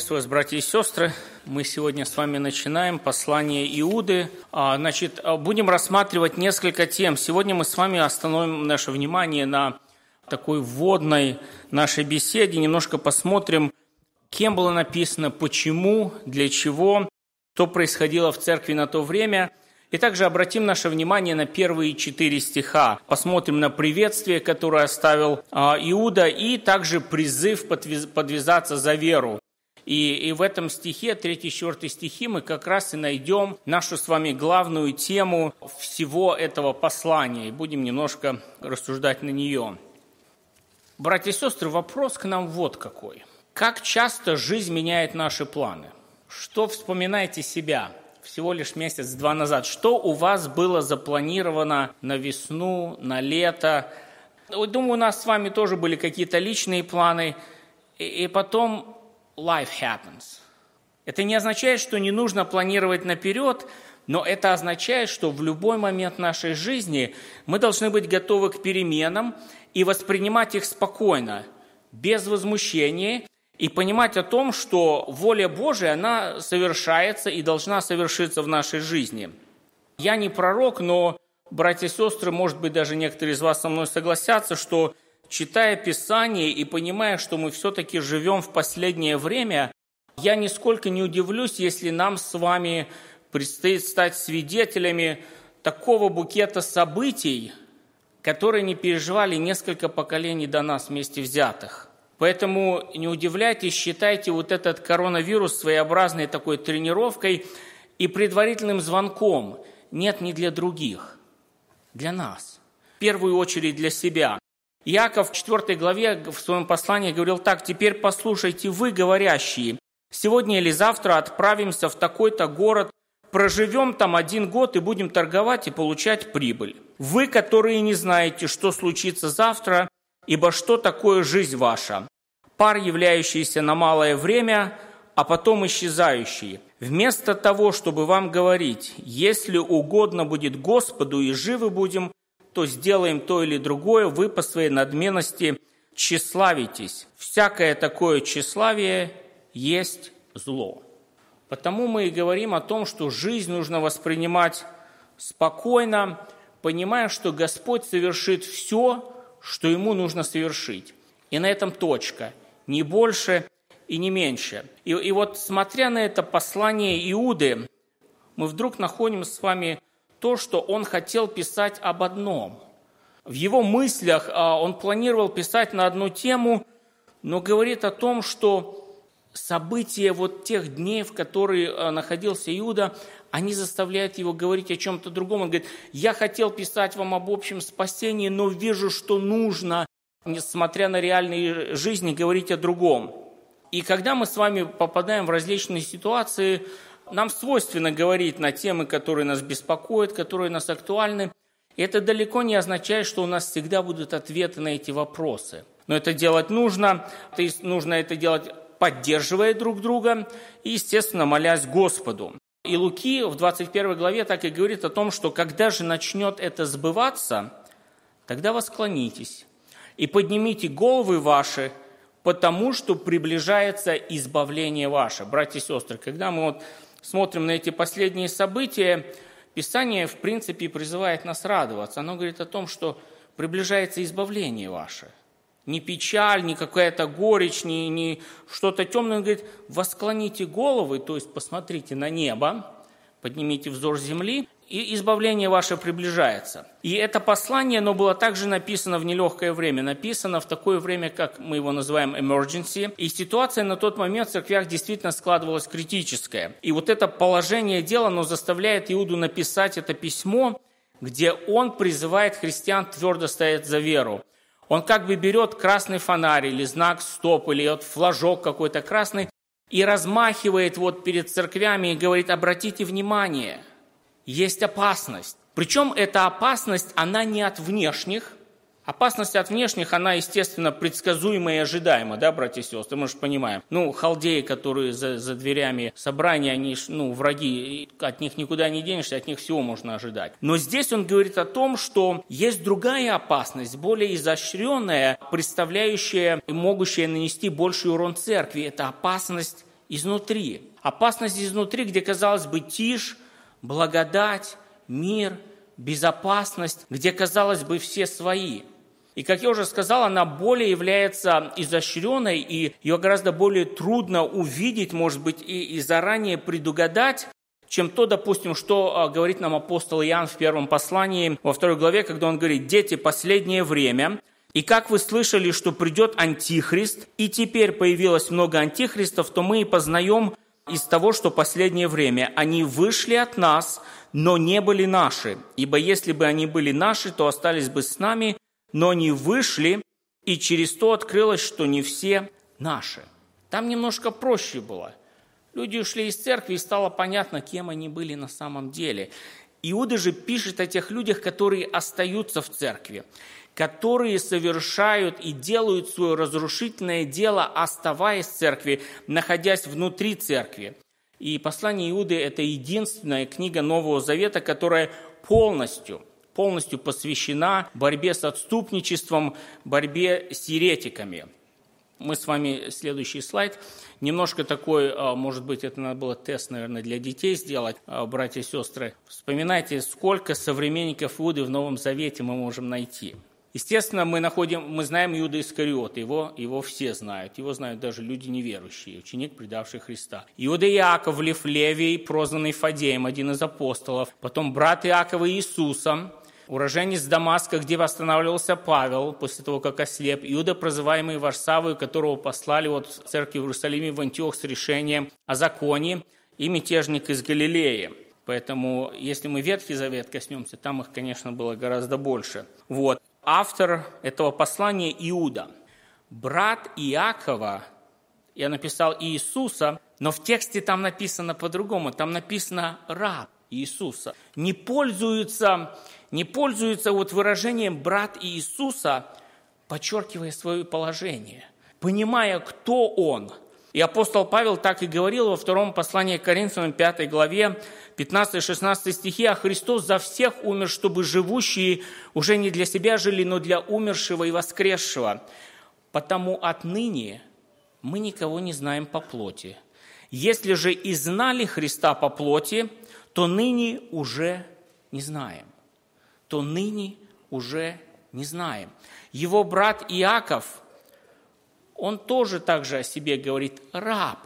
Приветствую вас, братья и сестры. Мы сегодня с вами начинаем послание Иуды. А, значит, а, будем рассматривать несколько тем. Сегодня мы с вами остановим наше внимание на такой вводной нашей беседе. Немножко посмотрим, кем было написано, почему, для чего, что происходило в церкви на то время. И также обратим наше внимание на первые четыре стиха. Посмотрим на приветствие, которое оставил а, Иуда, и также призыв подвязаться за веру. И, и в этом стихе, 3-4 стихи, мы как раз и найдем нашу с вами главную тему всего этого послания, и будем немножко рассуждать на нее. Братья и сестры, вопрос к нам вот какой. Как часто жизнь меняет наши планы? Что вспоминаете себя всего лишь месяц-два назад? Что у вас было запланировано на весну, на лето? Думаю, у нас с вами тоже были какие-то личные планы, и, и потом life happens. Это не означает, что не нужно планировать наперед, но это означает, что в любой момент нашей жизни мы должны быть готовы к переменам и воспринимать их спокойно, без возмущения, и понимать о том, что воля Божия, она совершается и должна совершиться в нашей жизни. Я не пророк, но, братья и сестры, может быть, даже некоторые из вас со мной согласятся, что читая Писание и понимая, что мы все-таки живем в последнее время, я нисколько не удивлюсь, если нам с вами предстоит стать свидетелями такого букета событий, которые не переживали несколько поколений до нас вместе взятых. Поэтому не удивляйтесь, считайте вот этот коронавирус своеобразной такой тренировкой и предварительным звонком. Нет, не для других, для нас. В первую очередь для себя. Иаков в 4 главе в своем послании говорил так, «Теперь послушайте вы, говорящие, сегодня или завтра отправимся в такой-то город, проживем там один год и будем торговать и получать прибыль. Вы, которые не знаете, что случится завтра, ибо что такое жизнь ваша? Пар, являющийся на малое время, а потом исчезающий. Вместо того, чтобы вам говорить, если угодно будет Господу и живы будем, то сделаем то или другое, вы по своей надменности тщеславитесь. Всякое такое тщеславие есть зло. Потому мы и говорим о том, что жизнь нужно воспринимать спокойно, понимая, что Господь совершит все, что Ему нужно совершить. И на этом точка. Не больше и не меньше. И, и вот смотря на это послание Иуды, мы вдруг находим с вами то, что он хотел писать об одном. В его мыслях а, он планировал писать на одну тему, но говорит о том, что события вот тех дней, в которые а, находился Иуда, они заставляют его говорить о чем-то другом. Он говорит, я хотел писать вам об общем спасении, но вижу, что нужно, несмотря на реальные жизни, говорить о другом. И когда мы с вами попадаем в различные ситуации, нам свойственно говорить на темы, которые нас беспокоят, которые нас актуальны. И это далеко не означает, что у нас всегда будут ответы на эти вопросы. Но это делать нужно, то есть нужно это делать поддерживая друг друга и, естественно, молясь Господу. И Луки в 21 главе так и говорит о том, что когда же начнет это сбываться, тогда восклонитесь и поднимите головы ваши, потому что приближается избавление ваше. Братья и сестры, когда мы вот смотрим на эти последние события, Писание, в принципе, призывает нас радоваться. Оно говорит о том, что приближается избавление ваше. Не печаль, не какая-то горечь, не, не что-то темное. Он говорит, восклоните головы, то есть посмотрите на небо, поднимите взор земли и избавление ваше приближается. И это послание, оно было также написано в нелегкое время, написано в такое время, как мы его называем emergency, и ситуация на тот момент в церквях действительно складывалась критическая. И вот это положение дела, оно заставляет Иуду написать это письмо, где он призывает христиан твердо стоять за веру. Он как бы берет красный фонарь или знак стоп, или вот флажок какой-то красный, и размахивает вот перед церквями и говорит, обратите внимание – есть опасность. Причем эта опасность, она не от внешних. Опасность от внешних, она, естественно, предсказуема и ожидаема, да, братья и сестры, мы же понимаем. Ну, халдеи, которые за, за дверями собрания, они, ну, враги, от них никуда не денешься, от них всего можно ожидать. Но здесь он говорит о том, что есть другая опасность, более изощренная, представляющая и могущая нанести больший урон церкви. Это опасность изнутри. Опасность изнутри, где, казалось бы, тишь, благодать, мир, безопасность, где, казалось бы, все свои. И, как я уже сказал, она более является изощренной, и ее гораздо более трудно увидеть, может быть, и, и заранее предугадать, чем то, допустим, что а, говорит нам апостол Иоанн в первом послании, во второй главе, когда он говорит, «Дети, последнее время, и как вы слышали, что придет Антихрист, и теперь появилось много антихристов, то мы и познаем из того, что последнее время они вышли от нас, но не были наши. Ибо если бы они были наши, то остались бы с нами, но не вышли, и через то открылось, что не все наши. Там немножко проще было. Люди ушли из церкви, и стало понятно, кем они были на самом деле. Иуда же пишет о тех людях, которые остаются в церкви которые совершают и делают свое разрушительное дело, оставаясь в церкви, находясь внутри церкви. И послание Иуды – это единственная книга Нового Завета, которая полностью, полностью посвящена борьбе с отступничеством, борьбе с еретиками. Мы с вами, следующий слайд, немножко такой, а, может быть, это надо было тест, наверное, для детей сделать, а, братья и сестры. Вспоминайте, сколько современников Иуды в Новом Завете мы можем найти – Естественно, мы, находим, мы знаем Иуда Искариот, его, его все знают, его знают даже люди неверующие, ученик, предавший Христа. Иуда Иаков, Левий, прозванный Фадеем, один из апостолов, потом брат Иакова Иисуса, уроженец Дамаска, где восстанавливался Павел после того, как ослеп, Иуда, прозываемый Варсавой, которого послали вот в церкви в Иерусалиме в Антиох с решением о законе, и мятежник из Галилеи. Поэтому, если мы Ветхий Завет коснемся, там их, конечно, было гораздо больше. Вот автор этого послания Иуда. Брат Иакова, я написал Иисуса, но в тексте там написано по-другому, там написано раб Иисуса. Не пользуются, не пользуются вот выражением брат Иисуса, подчеркивая свое положение, понимая, кто он – и апостол Павел так и говорил во втором послании к Коринфянам, 5 главе, 15-16 стихи, «А Христос за всех умер, чтобы живущие уже не для себя жили, но для умершего и воскресшего. Потому отныне мы никого не знаем по плоти. Если же и знали Христа по плоти, то ныне уже не знаем. То ныне уже не знаем. Его брат Иаков – он тоже также о себе говорит «раб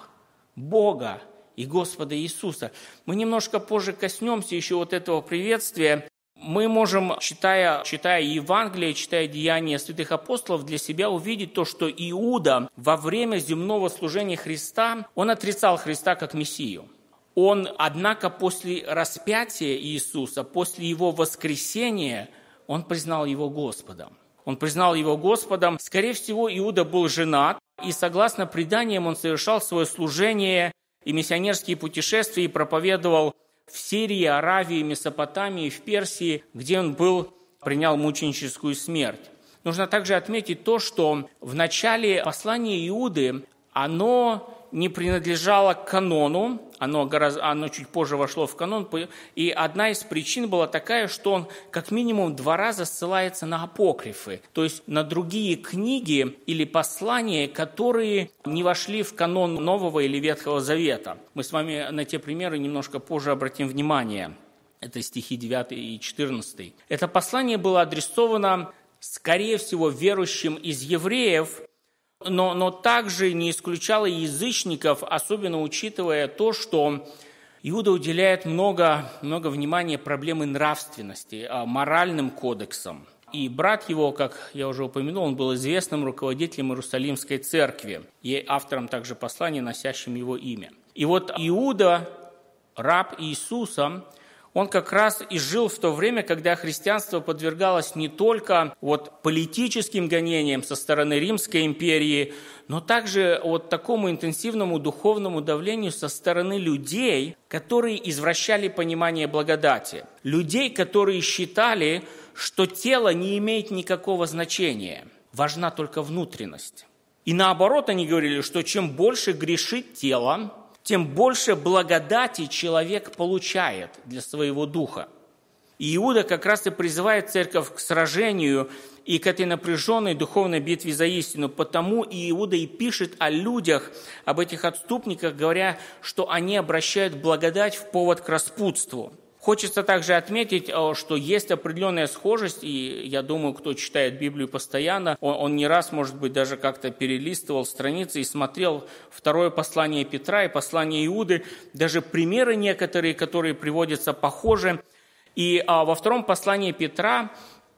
Бога и Господа Иисуса». Мы немножко позже коснемся еще вот этого приветствия. Мы можем, читая, читая Евангелие, читая деяния святых апостолов, для себя увидеть то, что Иуда во время земного служения Христа, он отрицал Христа как Мессию. Он, однако, после распятия Иисуса, после его воскресения, он признал его Господом. Он признал его Господом. Скорее всего, Иуда был женат, и согласно преданиям он совершал свое служение и миссионерские путешествия и проповедовал в Сирии, Аравии, Месопотамии, в Персии, где он был, принял мученическую смерть. Нужно также отметить то, что в начале послания Иуды оно не принадлежало к канону, оно, гораздо, оно чуть позже вошло в канон, и одна из причин была такая, что он как минимум два раза ссылается на апокрифы, то есть на другие книги или послания, которые не вошли в канон Нового или Ветхого Завета. Мы с вами на те примеры немножко позже обратим внимание. Это стихи 9 и 14. Это послание было адресовано, скорее всего, верующим из евреев – но, но также не исключало язычников, особенно учитывая то, что Иуда уделяет много, много внимания проблемы нравственности, а, моральным кодексам. И брат его, как я уже упомянул, он был известным руководителем Иерусалимской церкви и автором также послания, носящим его имя. И вот Иуда, раб Иисуса, он как раз и жил в то время, когда христианство подвергалось не только вот политическим гонениям со стороны Римской империи, но также вот такому интенсивному духовному давлению со стороны людей, которые извращали понимание благодати. Людей, которые считали, что тело не имеет никакого значения, важна только внутренность. И наоборот, они говорили, что чем больше грешит тело, тем больше благодати человек получает для своего духа. И Иуда как раз и призывает церковь к сражению и к этой напряженной духовной битве за истину. Потому и Иуда и пишет о людях, об этих отступниках, говоря, что они обращают благодать в повод к распутству. Хочется также отметить, э, что есть определенная схожесть, и я думаю, кто читает Библию постоянно, он, он не раз, может быть, даже как-то перелистывал страницы и смотрел второе послание Петра и послание Иуды, даже примеры некоторые, которые приводятся, похожи. И а, во втором послании Петра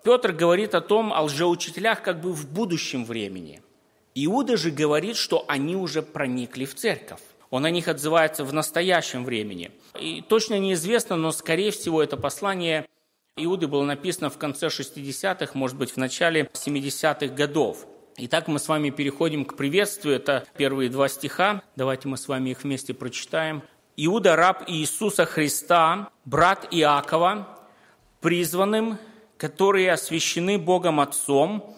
Петр говорит о том, о лжеучителях как бы в будущем времени. Иуда же говорит, что они уже проникли в церковь. Он о них отзывается в настоящем времени. И точно неизвестно, но, скорее всего, это послание Иуды было написано в конце 60-х, может быть, в начале 70-х годов. Итак, мы с вами переходим к приветствию. Это первые два стиха. Давайте мы с вами их вместе прочитаем. «Иуда, раб Иисуса Христа, брат Иакова, призванным, которые освящены Богом Отцом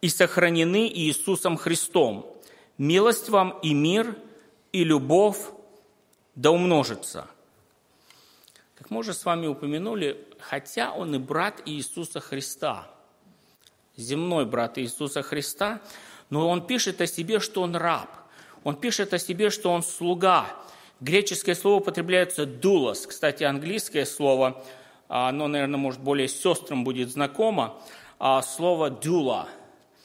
и сохранены Иисусом Христом. Милость вам и мир – и любовь да умножится. Как мы уже с вами упомянули, хотя он и брат Иисуса Христа, земной брат Иисуса Христа, но он пишет о себе, что он раб. Он пишет о себе, что он слуга. Греческое слово употребляется «дулос». Кстати, английское слово, оно, наверное, может, более сестрам будет знакомо, а слово «дула».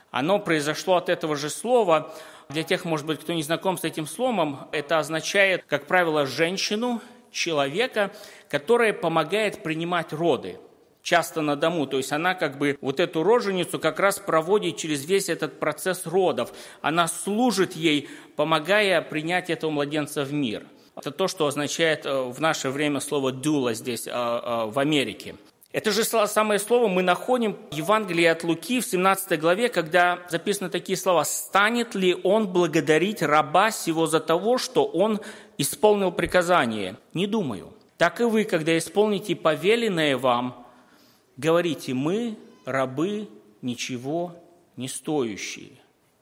Оно произошло от этого же слова, для тех, может быть, кто не знаком с этим словом, это означает, как правило, женщину, человека, которая помогает принимать роды часто на дому. То есть она как бы вот эту роженицу как раз проводит через весь этот процесс родов. Она служит ей, помогая принять этого младенца в мир. Это то, что означает э, в наше время слово «дула» здесь, э, э, в Америке. Это же самое слово мы находим в Евангелии от Луки в 17 главе, когда записаны такие слова «Станет ли он благодарить раба сего за того, что он исполнил приказание?» Не думаю. Так и вы, когда исполните повеленное вам, говорите «Мы, рабы, ничего не стоящие».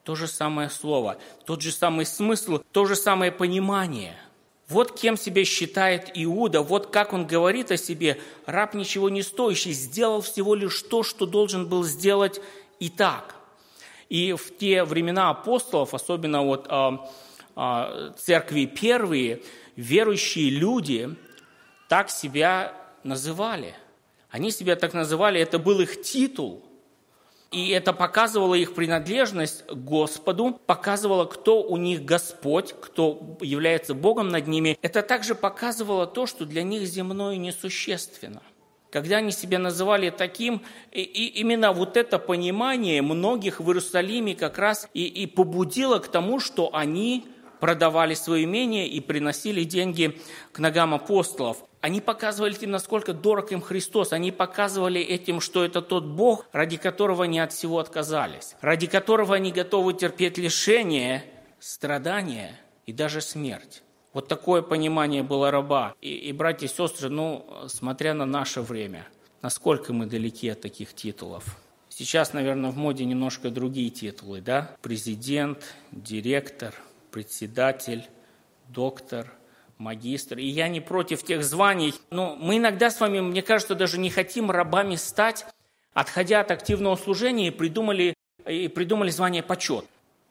То же самое слово, тот же самый смысл, то же самое понимание – вот кем себя считает Иуда, вот как он говорит о себе, раб ничего не стоящий, сделал всего лишь то, что должен был сделать и так. И в те времена апостолов, особенно вот а, а, церкви первые, верующие люди так себя называли. Они себя так называли, это был их титул – и это показывало их принадлежность к Господу, показывало, кто у них Господь, кто является Богом над ними. Это также показывало то, что для них земное несущественно. Когда они себя называли таким, и, именно вот это понимание многих в Иерусалиме как раз и, и побудило к тому, что они продавали свое имение и приносили деньги к ногам апостолов. Они показывали этим, насколько дорог им Христос. Они показывали этим, что это тот Бог, ради которого они от всего отказались, ради которого они готовы терпеть лишение, страдания и даже смерть. Вот такое понимание было раба. И, и братья и сестры, ну, смотря на наше время, насколько мы далеки от таких титулов. Сейчас, наверное, в моде немножко другие титулы, да? Президент, директор, председатель, доктор – магистр. И я не против тех званий, но мы иногда с вами, мне кажется, даже не хотим рабами стать, отходя от активного служения, и придумали, и придумали звание почет.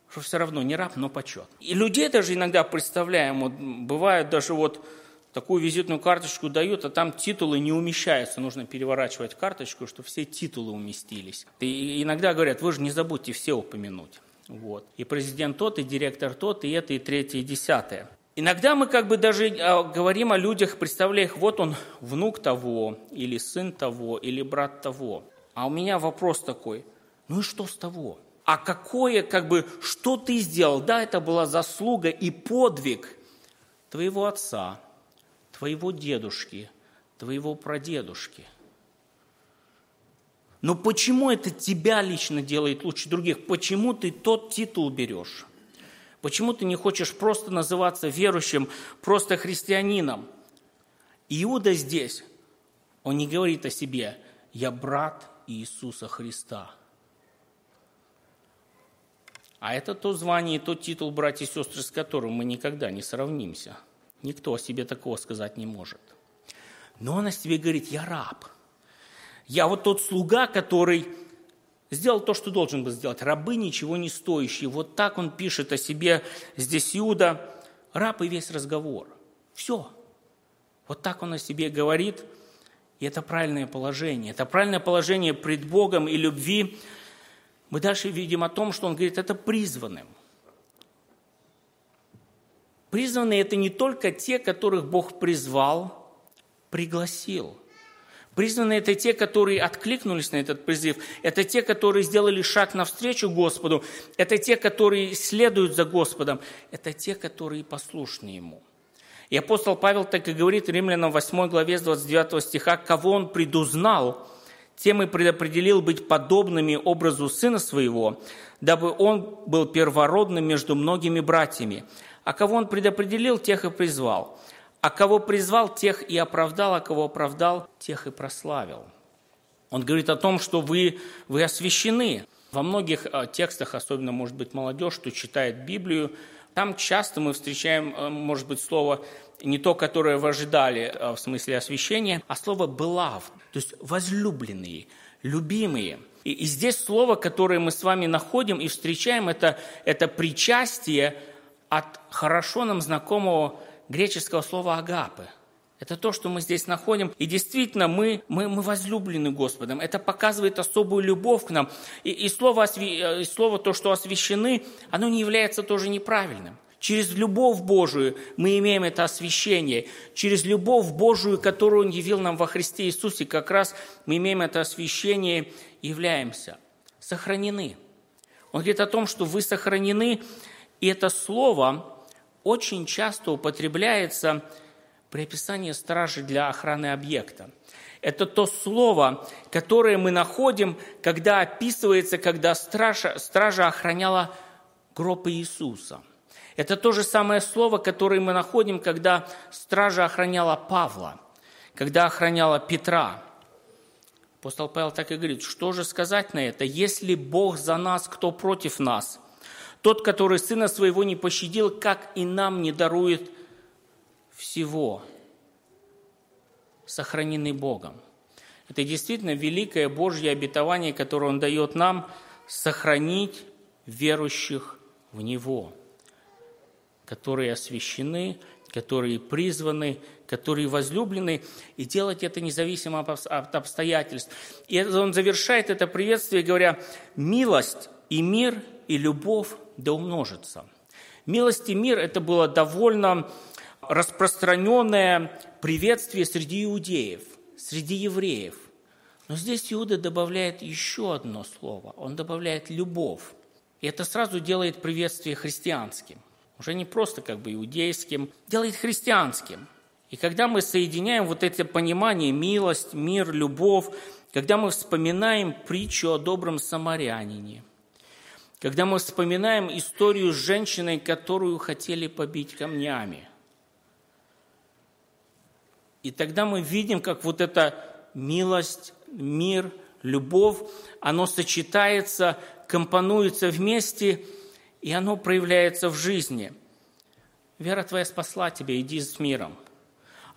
Что все равно не раб, но почет. И людей даже иногда представляем, вот бывает даже вот такую визитную карточку дают, а там титулы не умещаются. Нужно переворачивать карточку, чтобы все титулы уместились. И иногда говорят, вы же не забудьте все упомянуть. Вот. И президент тот, и директор тот, и это, и третье, и десятое. Иногда мы как бы даже а, говорим о людях, представляя их, вот он внук того, или сын того, или брат того. А у меня вопрос такой, ну и что с того? А какое, как бы, что ты сделал? Да, это была заслуга и подвиг твоего отца, твоего дедушки, твоего прадедушки. Но почему это тебя лично делает лучше других? Почему ты тот титул берешь? Почему ты не хочешь просто называться верующим, просто христианином? Иуда здесь, он не говорит о себе, я брат Иисуса Христа. А это то звание и тот титул, братья и сестры, с которым мы никогда не сравнимся. Никто о себе такого сказать не может. Но он о себе говорит, я раб. Я вот тот слуга, который сделал то, что должен был сделать. Рабы ничего не стоящие. Вот так он пишет о себе здесь Иуда. Раб и весь разговор. Все. Вот так он о себе говорит. И это правильное положение. Это правильное положение пред Богом и любви. Мы дальше видим о том, что он говорит, это призванным. Призванные – это не только те, которых Бог призвал, пригласил – Призванные – это те, которые откликнулись на этот призыв. Это те, которые сделали шаг навстречу Господу. Это те, которые следуют за Господом. Это те, которые послушны Ему. И апостол Павел так и говорит Римлянам 8 главе с 29 стиха, «Кого Он предузнал, тем и предопределил быть подобными образу Сына Своего, дабы Он был первородным между многими братьями. А кого Он предопределил, тех и призвал. А кого призвал, тех и оправдал, а кого оправдал, тех и прославил. Он говорит о том, что вы, вы освящены. Во многих э, текстах, особенно, может быть, молодежь, кто читает Библию, там часто мы встречаем, э, может быть, слово не то, которое вы ожидали э, в смысле освящения, а слово «белав», то есть «возлюбленные», «любимые». И, и здесь слово, которое мы с вами находим и встречаем, это, это причастие от хорошо нам знакомого греческого слова «агапы». Это то, что мы здесь находим. И действительно, мы, мы, мы возлюблены Господом. Это показывает особую любовь к нам. И, и, слово, э, и слово то, что освящены, оно не является тоже неправильным. Через любовь Божию мы имеем это освящение. Через любовь Божию, которую Он явил нам во Христе Иисусе, как раз мы имеем это освящение являемся сохранены. Он говорит о том, что вы сохранены, и это слово, очень часто употребляется при описании стражи для охраны объекта. Это то слово, которое мы находим, когда описывается, когда стража, стража охраняла гроб Иисуса. Это то же самое слово, которое мы находим, когда стража охраняла Павла, когда охраняла Петра. Апостол Павел так и говорит, что же сказать на это? Если Бог за нас, кто против нас? Тот, который Сына Своего не пощадил, как и нам не дарует всего, сохраненный Богом. Это действительно великое Божье обетование, которое Он дает нам, сохранить верующих в Него, которые освящены, которые призваны, которые возлюблены, и делать это независимо от обстоятельств. И он завершает это приветствие, говоря, «Милость и мир и любовь да умножится. Милость и мир – это было довольно распространенное приветствие среди иудеев, среди евреев. Но здесь Иуда добавляет еще одно слово. Он добавляет «любовь». И это сразу делает приветствие христианским. Уже не просто как бы иудейским, делает христианским. И когда мы соединяем вот это понимание милость, мир, любовь, когда мы вспоминаем притчу о добром самарянине – когда мы вспоминаем историю с женщиной, которую хотели побить камнями. И тогда мы видим, как вот эта милость, мир, любовь, оно сочетается, компонуется вместе, и оно проявляется в жизни. Вера твоя спасла тебя, иди с миром.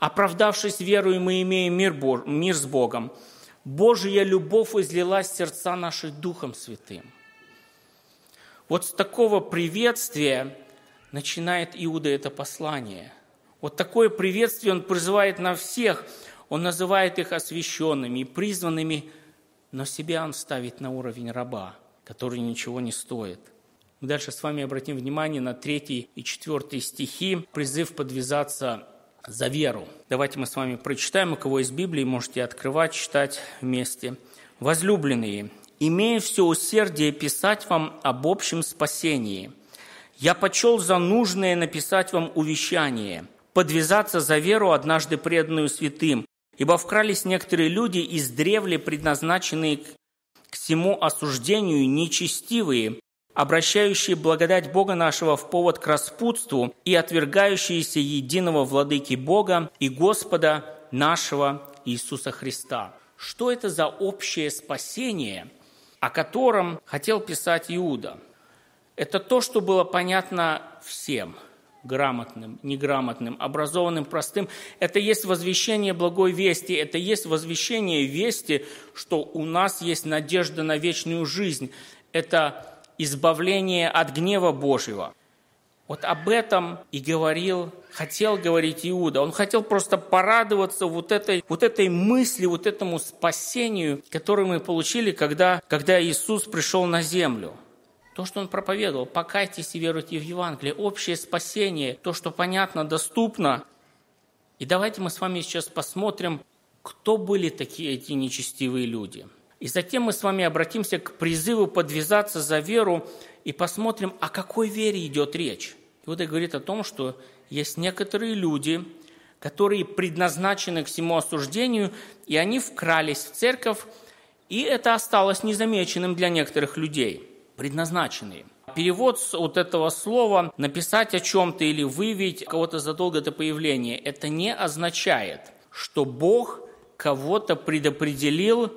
Оправдавшись верою, мы имеем мир, мир с Богом. Божья любовь излилась в сердца наши Духом Святым. Вот с такого приветствия начинает Иуда это послание. Вот такое приветствие он призывает на всех. Он называет их освященными и призванными, но себя он ставит на уровень раба, который ничего не стоит. Мы дальше с вами обратим внимание на третий и четвертый стихи, призыв подвязаться за веру. Давайте мы с вами прочитаем, у кого из Библии можете открывать, читать вместе. «Возлюбленные, имея все усердие писать вам об общем спасении. Я почел за нужное написать вам увещание, подвязаться за веру, однажды преданную святым, ибо вкрались некоторые люди из древли, предназначенные к всему осуждению, нечестивые, обращающие благодать Бога нашего в повод к распутству и отвергающиеся единого владыки Бога и Господа нашего Иисуса Христа. Что это за общее спасение – о котором хотел писать Иуда. Это то, что было понятно всем. грамотным, неграмотным, образованным, простым. Это есть возвещение благой вести, это есть возвещение вести, что у нас есть надежда на вечную жизнь. Это избавление от гнева Божьего. Вот об этом и говорил, хотел говорить Иуда. Он хотел просто порадоваться вот этой, вот этой мысли, вот этому спасению, которое мы получили, когда, когда Иисус пришел на землю. То, что он проповедовал, покайтесь и веруйте в Евангелие, общее спасение, то, что понятно, доступно. И давайте мы с вами сейчас посмотрим, кто были такие эти нечестивые люди. И затем мы с вами обратимся к призыву подвязаться за веру и посмотрим, о какой вере идет речь. И вот это говорит о том, что есть некоторые люди, которые предназначены к всему осуждению, и они вкрались в церковь, и это осталось незамеченным для некоторых людей – предназначенные. Перевод вот этого слова «написать о чем-то» или «выявить кого-то задолго до появления» – это не означает, что Бог кого-то предопределил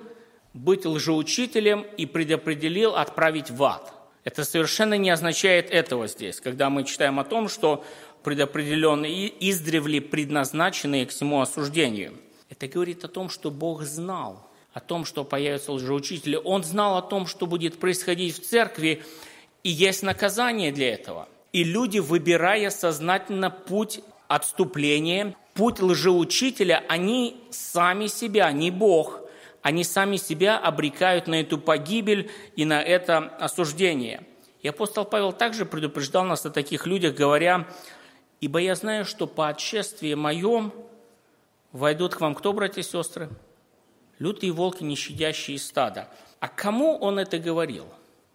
быть лжеучителем и предопределил отправить в ад. Это совершенно не означает этого здесь, когда мы читаем о том, что предопределенные издревле предназначенные к всему осуждению. Это говорит о том, что Бог знал, о том, что появятся лжеучители. Он знал о том, что будет происходить в церкви, и есть наказание для этого. И люди, выбирая сознательно путь отступления, путь лжеучителя, они сами себя, не Бог, они сами себя обрекают на эту погибель и на это осуждение. И апостол Павел также предупреждал нас о таких людях, говоря, «Ибо я знаю, что по отшествии моем войдут к вам кто, братья и сестры?» лютые волки, не щадящие стада. А кому он это говорил?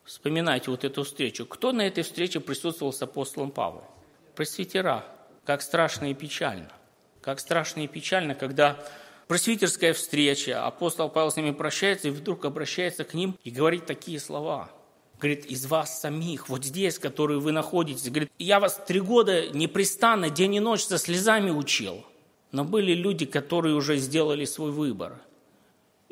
Вспоминайте вот эту встречу. Кто на этой встрече присутствовал с апостолом Павлом? Пресвитера. Как страшно и печально. Как страшно и печально, когда просвитерская встреча, апостол Павел с ними прощается и вдруг обращается к ним и говорит такие слова. Говорит, из вас самих, вот здесь, которые вы находитесь. Говорит, я вас три года непрестанно, день и ночь со слезами учил. Но были люди, которые уже сделали свой выбор –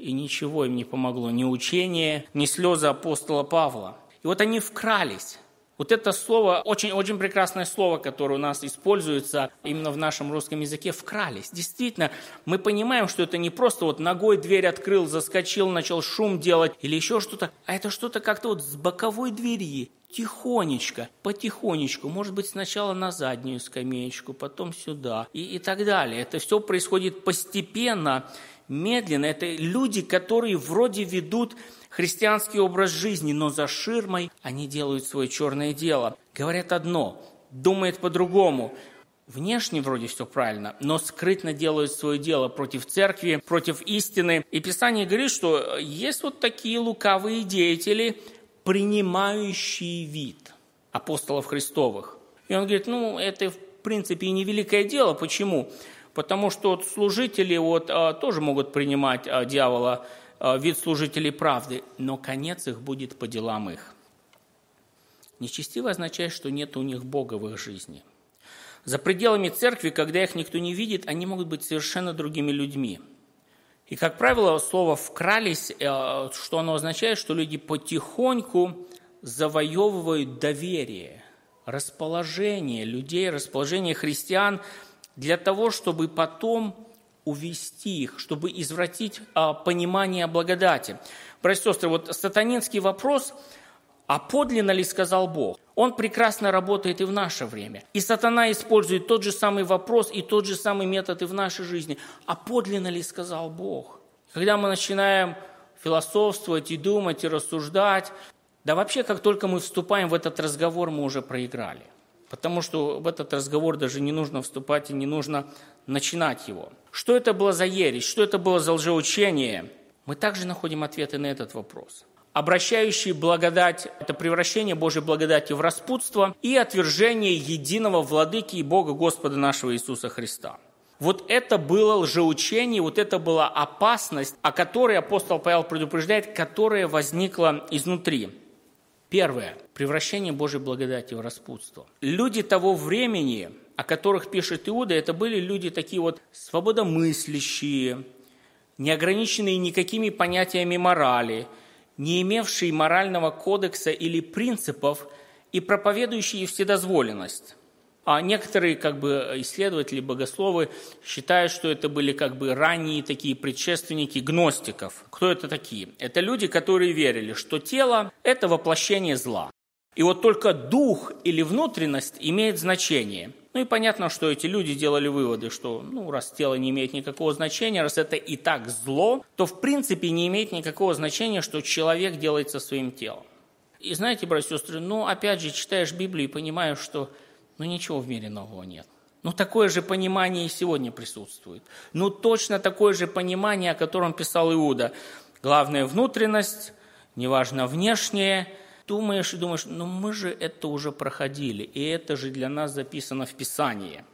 и ничего им не помогло, ни учение, ни слезы апостола Павла. И вот они вкрались. Вот это слово, очень, очень прекрасное слово, которое у нас используется именно в нашем русском языке, вкрались. Действительно, мы понимаем, что это не просто вот ногой дверь открыл, заскочил, начал шум делать или еще что-то, а это что-то как-то вот с боковой двери, тихонечко, потихонечку, может быть, сначала на заднюю скамеечку, потом сюда и, и так далее. Это все происходит постепенно, медленно. Это люди, которые вроде ведут христианский образ жизни, но за ширмой они делают свое черное дело. Говорят одно, думают по-другому. Внешне вроде все правильно, но скрытно делают свое дело против церкви, против истины. И Писание говорит, что есть вот такие лукавые деятели, принимающие вид апостолов Христовых. И он говорит, ну, это в принципе и не великое дело. Почему? потому что служители вот, а, тоже могут принимать а, дьявола вид служителей правды, но конец их будет по делам их. Нечестиво означает, что нет у них Бога в их жизни. За пределами церкви, когда их никто не видит, они могут быть совершенно другими людьми. И, как правило, слово «вкрались», что оно означает, что люди потихоньку завоевывают доверие, расположение людей, расположение христиан – для того, чтобы потом увести их, чтобы извратить а, понимание благодати. Братья сестры, вот сатанинский вопрос, а подлинно ли сказал Бог? Он прекрасно работает и в наше время. И сатана использует тот же самый вопрос и тот же самый метод и в нашей жизни. А подлинно ли сказал Бог? Когда мы начинаем философствовать и думать, и рассуждать, да вообще, как только мы вступаем в этот разговор, мы уже проиграли потому что в этот разговор даже не нужно вступать и не нужно начинать его. Что это было за ересь, что это было за лжеучение? Мы также находим ответы на этот вопрос. Обращающий благодать – это превращение Божьей благодати в распутство и отвержение единого владыки и Бога Господа нашего Иисуса Христа. Вот это было лжеучение, вот это была опасность, о которой апостол Павел предупреждает, которая возникла изнутри. Первое. Превращение Божьей благодати в распутство. Люди того времени, о которых пишет Иуда, это были люди такие вот свободомыслящие, не ограниченные никакими понятиями морали, не имевшие морального кодекса или принципов и проповедующие вседозволенность. А некоторые как бы исследователи, богословы считают, что это были как бы ранние такие предшественники гностиков. Кто это такие? Это люди, которые верили, что тело – это воплощение зла. И вот только дух или внутренность имеет значение. Ну и понятно, что эти люди делали выводы, что ну, раз тело не имеет никакого значения, раз это и так зло, то в принципе не имеет никакого значения, что человек делает со своим телом. И знаете, братья и сестры, ну опять же читаешь Библию и понимаешь, что ну ничего в мире нового нет. Ну такое же понимание и сегодня присутствует. Ну точно такое же понимание, о котором писал Иуда. Главная внутренность, неважно внешнее. Думаешь и думаешь, ну мы же это уже проходили, и это же для нас записано в Писании.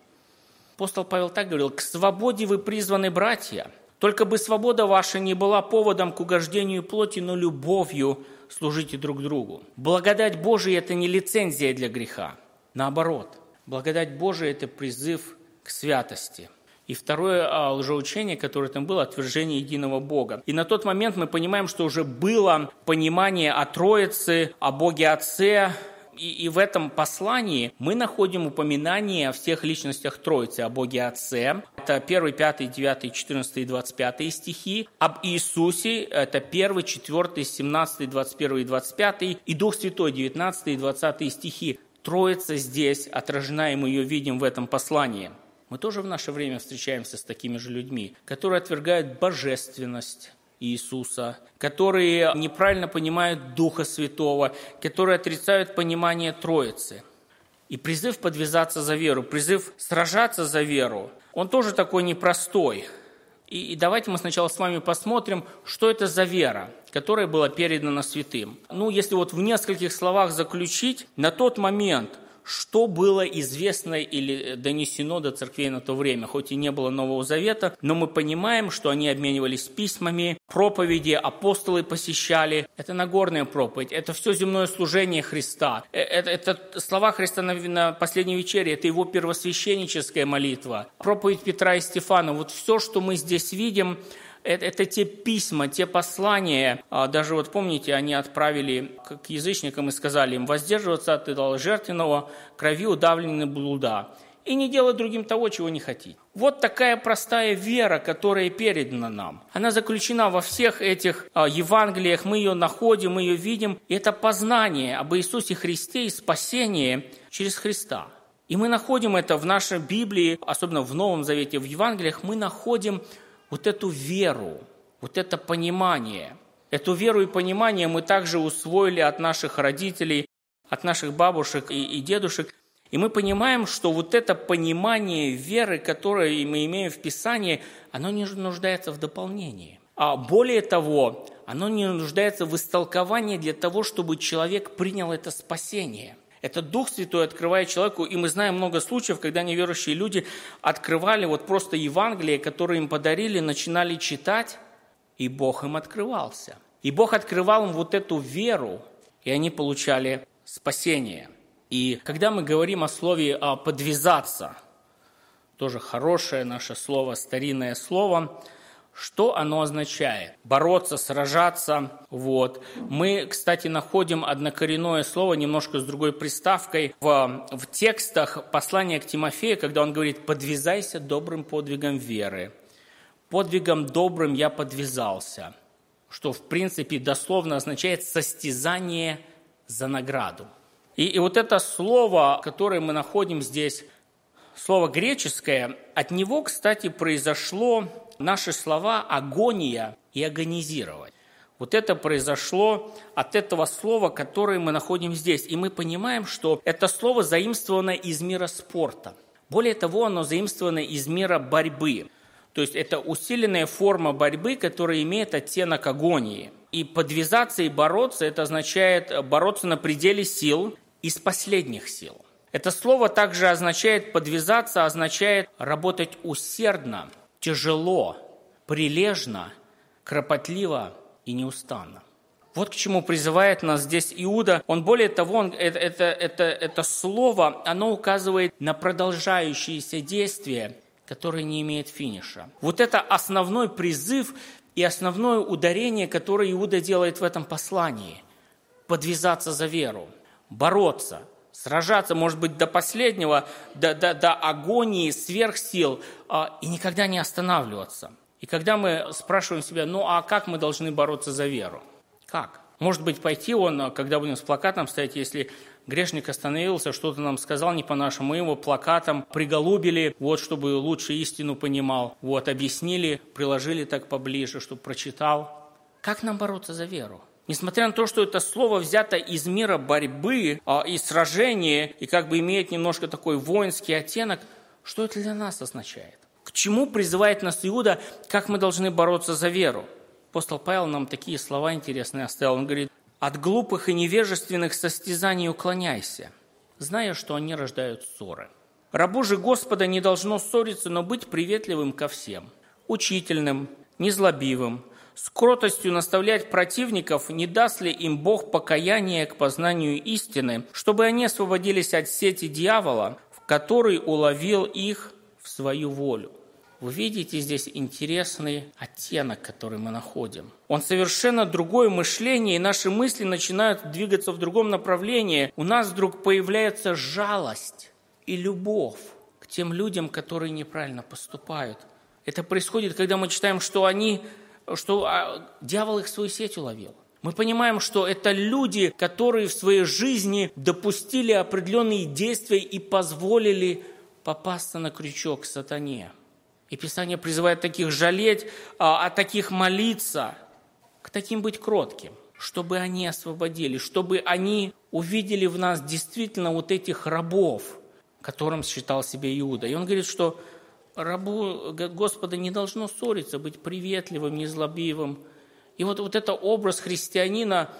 Апостол Павел так говорил, «К свободе вы призваны, братья, только бы свобода ваша не была поводом к угождению плоти, но любовью служите друг другу. Благодать Божия – это не лицензия для греха. Наоборот, благодать Божия – это призыв к святости. И второе а, лжеучение, которое там было, отвержение единого Бога. И на тот момент мы понимаем, что уже было понимание о Троице, о Боге Отце, и, и в этом послании мы находим упоминание о всех личностях Троицы, о Боге Отце. Это 1, 5, 9, 14 и 25 стихи. Об Иисусе, это 1, 4, 17, 21 и 25. И Дух Святой, 19 и 20 стихи. Троица здесь отражена, и мы ее видим в этом послании. Мы тоже в наше время встречаемся с такими же людьми, которые отвергают божественность, Иисуса, которые неправильно понимают Духа Святого, которые отрицают понимание Троицы. И призыв подвязаться за веру, призыв сражаться за веру, он тоже такой непростой. И, давайте мы сначала с вами посмотрим, что это за вера, которая была передана святым. Ну, если вот в нескольких словах заключить, на тот момент – что было известно или донесено до церквей на то время. Хоть и не было Нового Завета, но мы понимаем, что они обменивались письмами, проповеди, апостолы посещали. Это Нагорная проповедь, это все земное служение Христа. Э, это, это слова Христа на, на последней вечере, это его первосвященническая молитва. Проповедь Петра и Стефана. Вот все, что мы здесь видим, это, это те письма, те послания, а, даже вот помните, они отправили к язычникам и сказали им воздерживаться от идола жертвенного, крови удавленной блуда и не делать другим того, чего не хотите. Вот такая простая вера, которая передана нам. Она заключена во всех этих а, Евангелиях, мы ее находим, мы ее видим. И это познание об Иисусе Христе и спасение через Христа. И мы находим это в нашей Библии, особенно в Новом Завете, в Евангелиях, мы находим вот эту веру, вот это понимание. Эту веру и понимание мы также усвоили от наших родителей, от наших бабушек и, и дедушек. И мы понимаем, что вот это понимание веры, которое мы имеем в Писании, оно не нуждается в дополнении. А более того, оно не нуждается в истолковании для того, чтобы человек принял это спасение – это Дух Святой открывает человеку, и мы знаем много случаев, когда неверующие люди открывали вот просто Евангелие, которое им подарили, начинали читать, и Бог им открывался. И Бог открывал им вот эту веру, и они получали спасение. И когда мы говорим о слове «подвязаться», тоже хорошее наше слово, старинное слово – что оно означает? Бороться, сражаться. Вот. Мы, кстати, находим однокоренное слово немножко с другой приставкой в, в текстах послания к Тимофею, когда он говорит «подвязайся добрым подвигом веры». Подвигом добрым я подвязался, что в принципе дословно означает состязание за награду. И, и вот это слово, которое мы находим здесь, слово греческое, от него, кстати, произошло наши слова «агония» и «агонизировать». Вот это произошло от этого слова, которое мы находим здесь. И мы понимаем, что это слово заимствовано из мира спорта. Более того, оно заимствовано из мира борьбы. То есть это усиленная форма борьбы, которая имеет оттенок агонии. И подвязаться и бороться – это означает бороться на пределе сил из последних сил. Это слово также означает подвязаться, означает работать усердно, тяжело, прилежно, кропотливо и неустанно. Вот к чему призывает нас здесь Иуда. Он более того, он, это, это, это, это слово, оно указывает на продолжающиеся действия, которые не имеют финиша. Вот это основной призыв и основное ударение, которое Иуда делает в этом послании. Подвязаться за веру, бороться, сражаться, может быть, до последнего, до, до, до агонии, сверхсил, а, и никогда не останавливаться. И когда мы спрашиваем себя, ну а как мы должны бороться за веру? Как? Может быть, пойти он, когда будем с плакатом стоять, если грешник остановился, что-то нам сказал не по-нашему, мы его плакатом приголубили, вот, чтобы лучше истину понимал, вот, объяснили, приложили так поближе, чтобы прочитал. Как нам бороться за веру? Несмотря на то, что это слово взято из мира борьбы а, и сражения, и как бы имеет немножко такой воинский оттенок, что это для нас означает? К чему призывает нас Иуда, как мы должны бороться за веру? Апостол Павел нам такие слова интересные оставил. Он говорит, «От глупых и невежественных состязаний уклоняйся, зная, что они рождают ссоры. Рабу же Господа не должно ссориться, но быть приветливым ко всем, учительным, незлобивым, с кротостью наставлять противников, не даст ли им Бог покаяние к познанию истины, чтобы они освободились от сети дьявола, в который уловил их в свою волю. Вы видите здесь интересный оттенок, который мы находим. Он совершенно другое мышление, и наши мысли начинают двигаться в другом направлении. У нас вдруг появляется жалость и любовь к тем людям, которые неправильно поступают. Это происходит, когда мы читаем, что они что а, дьявол их в свою сеть уловил. Мы понимаем, что это люди, которые в своей жизни допустили определенные действия и позволили попасться на крючок сатане. И Писание призывает таких жалеть, а, а таких молиться, к таким быть кротким, чтобы они освободили, чтобы они увидели в нас действительно вот этих рабов, которым считал себя Иуда. И он говорит, что рабу Господа не должно ссориться, быть приветливым, незлобивым. И вот, вот это образ христианина,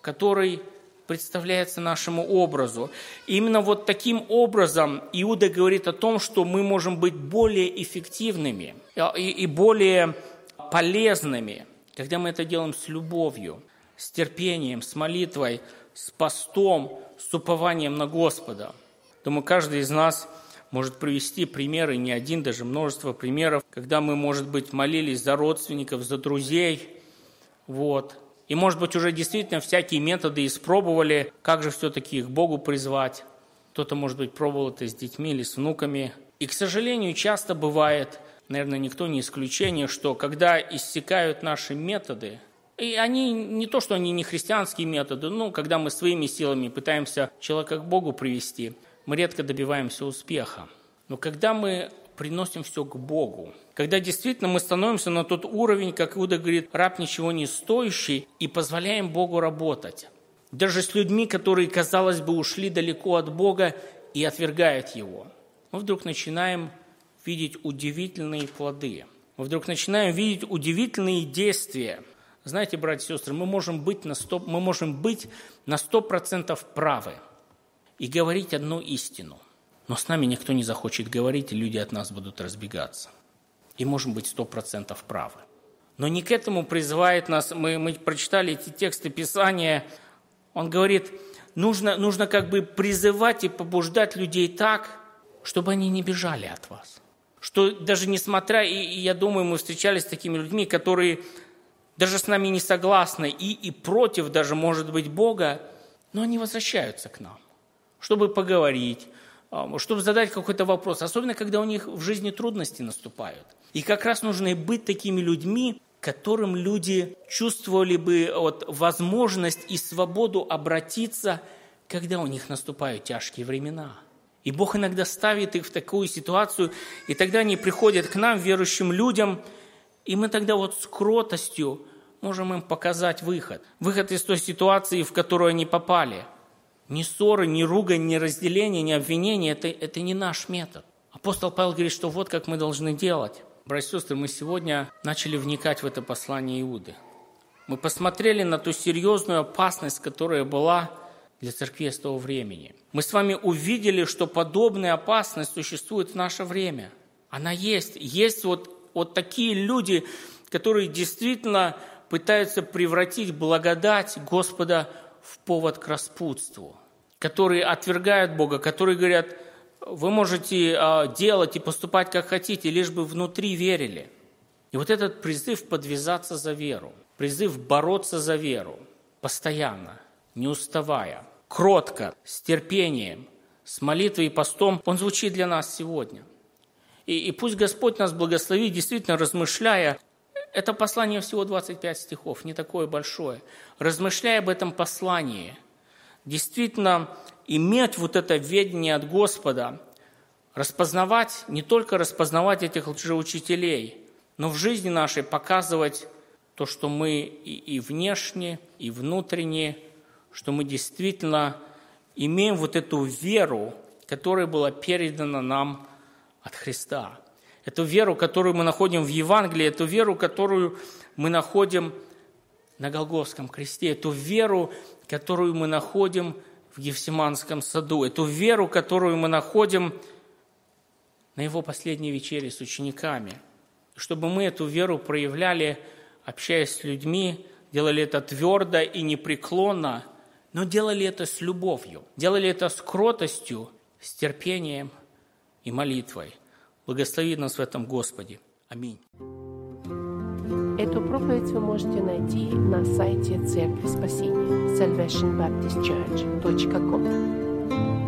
который представляется нашему образу. И именно вот таким образом Иуда говорит о том, что мы можем быть более эффективными и, и более полезными, когда мы это делаем с любовью, с терпением, с молитвой, с постом, с упованием на Господа. Думаю, каждый из нас – может привести примеры, не один, даже множество примеров, когда мы, может быть, молились за родственников, за друзей, вот. И, может быть, уже действительно всякие методы испробовали, как же все-таки их Богу призвать. Кто-то, может быть, пробовал это с детьми или с внуками. И, к сожалению, часто бывает, наверное, никто не исключение, что когда иссякают наши методы, и они не то, что они не христианские методы, ну, когда мы своими силами пытаемся человека к Богу привести – мы редко добиваемся успеха. Но когда мы приносим все к Богу, когда действительно мы становимся на тот уровень, как Иуда говорит, раб ничего не стоящий, и позволяем Богу работать. Даже с людьми, которые, казалось бы, ушли далеко от Бога и отвергают Его. Мы вдруг начинаем видеть удивительные плоды. Мы вдруг начинаем видеть удивительные действия. Знаете, братья и сестры, мы можем быть на 100%, мы можем быть на 100% правы – и говорить одну истину. Но с нами никто не захочет говорить, и люди от нас будут разбегаться. И можем быть сто процентов правы. Но не к этому призывает нас, мы, мы прочитали эти тексты Писания, он говорит, нужно, нужно как бы призывать и побуждать людей так, чтобы они не бежали от вас. Что даже несмотря, и, и я думаю, мы встречались с такими людьми, которые даже с нами не согласны и, и против даже, может быть, Бога, но они возвращаются к нам чтобы поговорить, а, чтобы задать какой-то вопрос, особенно когда у них в жизни трудности наступают. И как раз нужно быть такими людьми, которым люди чувствовали бы вот, возможность и свободу обратиться, когда у них наступают тяжкие времена. И Бог иногда ставит их в такую ситуацию, и тогда они приходят к нам, верующим людям, и мы тогда вот с кротостью можем им показать выход. Выход из той ситуации, в которую они попали – ни ссоры, ни ругань, ни разделение, ни обвинение это, – это не наш метод. Апостол Павел говорит, что вот как мы должны делать. Братья и сестры, мы сегодня начали вникать в это послание Иуды. Мы посмотрели на ту серьезную опасность, которая была для церкви с того времени. Мы с вами увидели, что подобная опасность существует в наше время. Она есть. Есть вот, вот такие люди, которые действительно пытаются превратить благодать Господа в повод к распутству которые отвергают Бога, которые говорят, вы можете а, делать и поступать как хотите, лишь бы внутри верили. И вот этот призыв подвязаться за веру, призыв бороться за веру, постоянно, не уставая, кротко, с терпением, с молитвой и постом, он звучит для нас сегодня. И, и пусть Господь нас благословит, действительно размышляя, это послание всего 25 стихов, не такое большое, размышляя об этом послании, действительно иметь вот это ведение от Господа, распознавать, не только распознавать этих лжеучителей, но в жизни нашей показывать то, что мы и, и внешне, и внутренне, что мы действительно имеем вот эту веру, которая была передана нам от Христа. Эту веру, которую мы находим в Евангелии, эту веру, которую мы находим на Голговском кресте, эту веру, которую мы находим в Гефсиманском саду, эту веру, которую мы находим на его последней вечере с учениками. Чтобы мы эту веру проявляли, общаясь с людьми, делали это твердо и непреклонно, но делали это с любовью, делали это с кротостью, с терпением и молитвой. Благослови нас в этом Господи. Аминь. Эту проповедь вы можете найти на сайте Церкви Спасения salvationbaptistchurch.com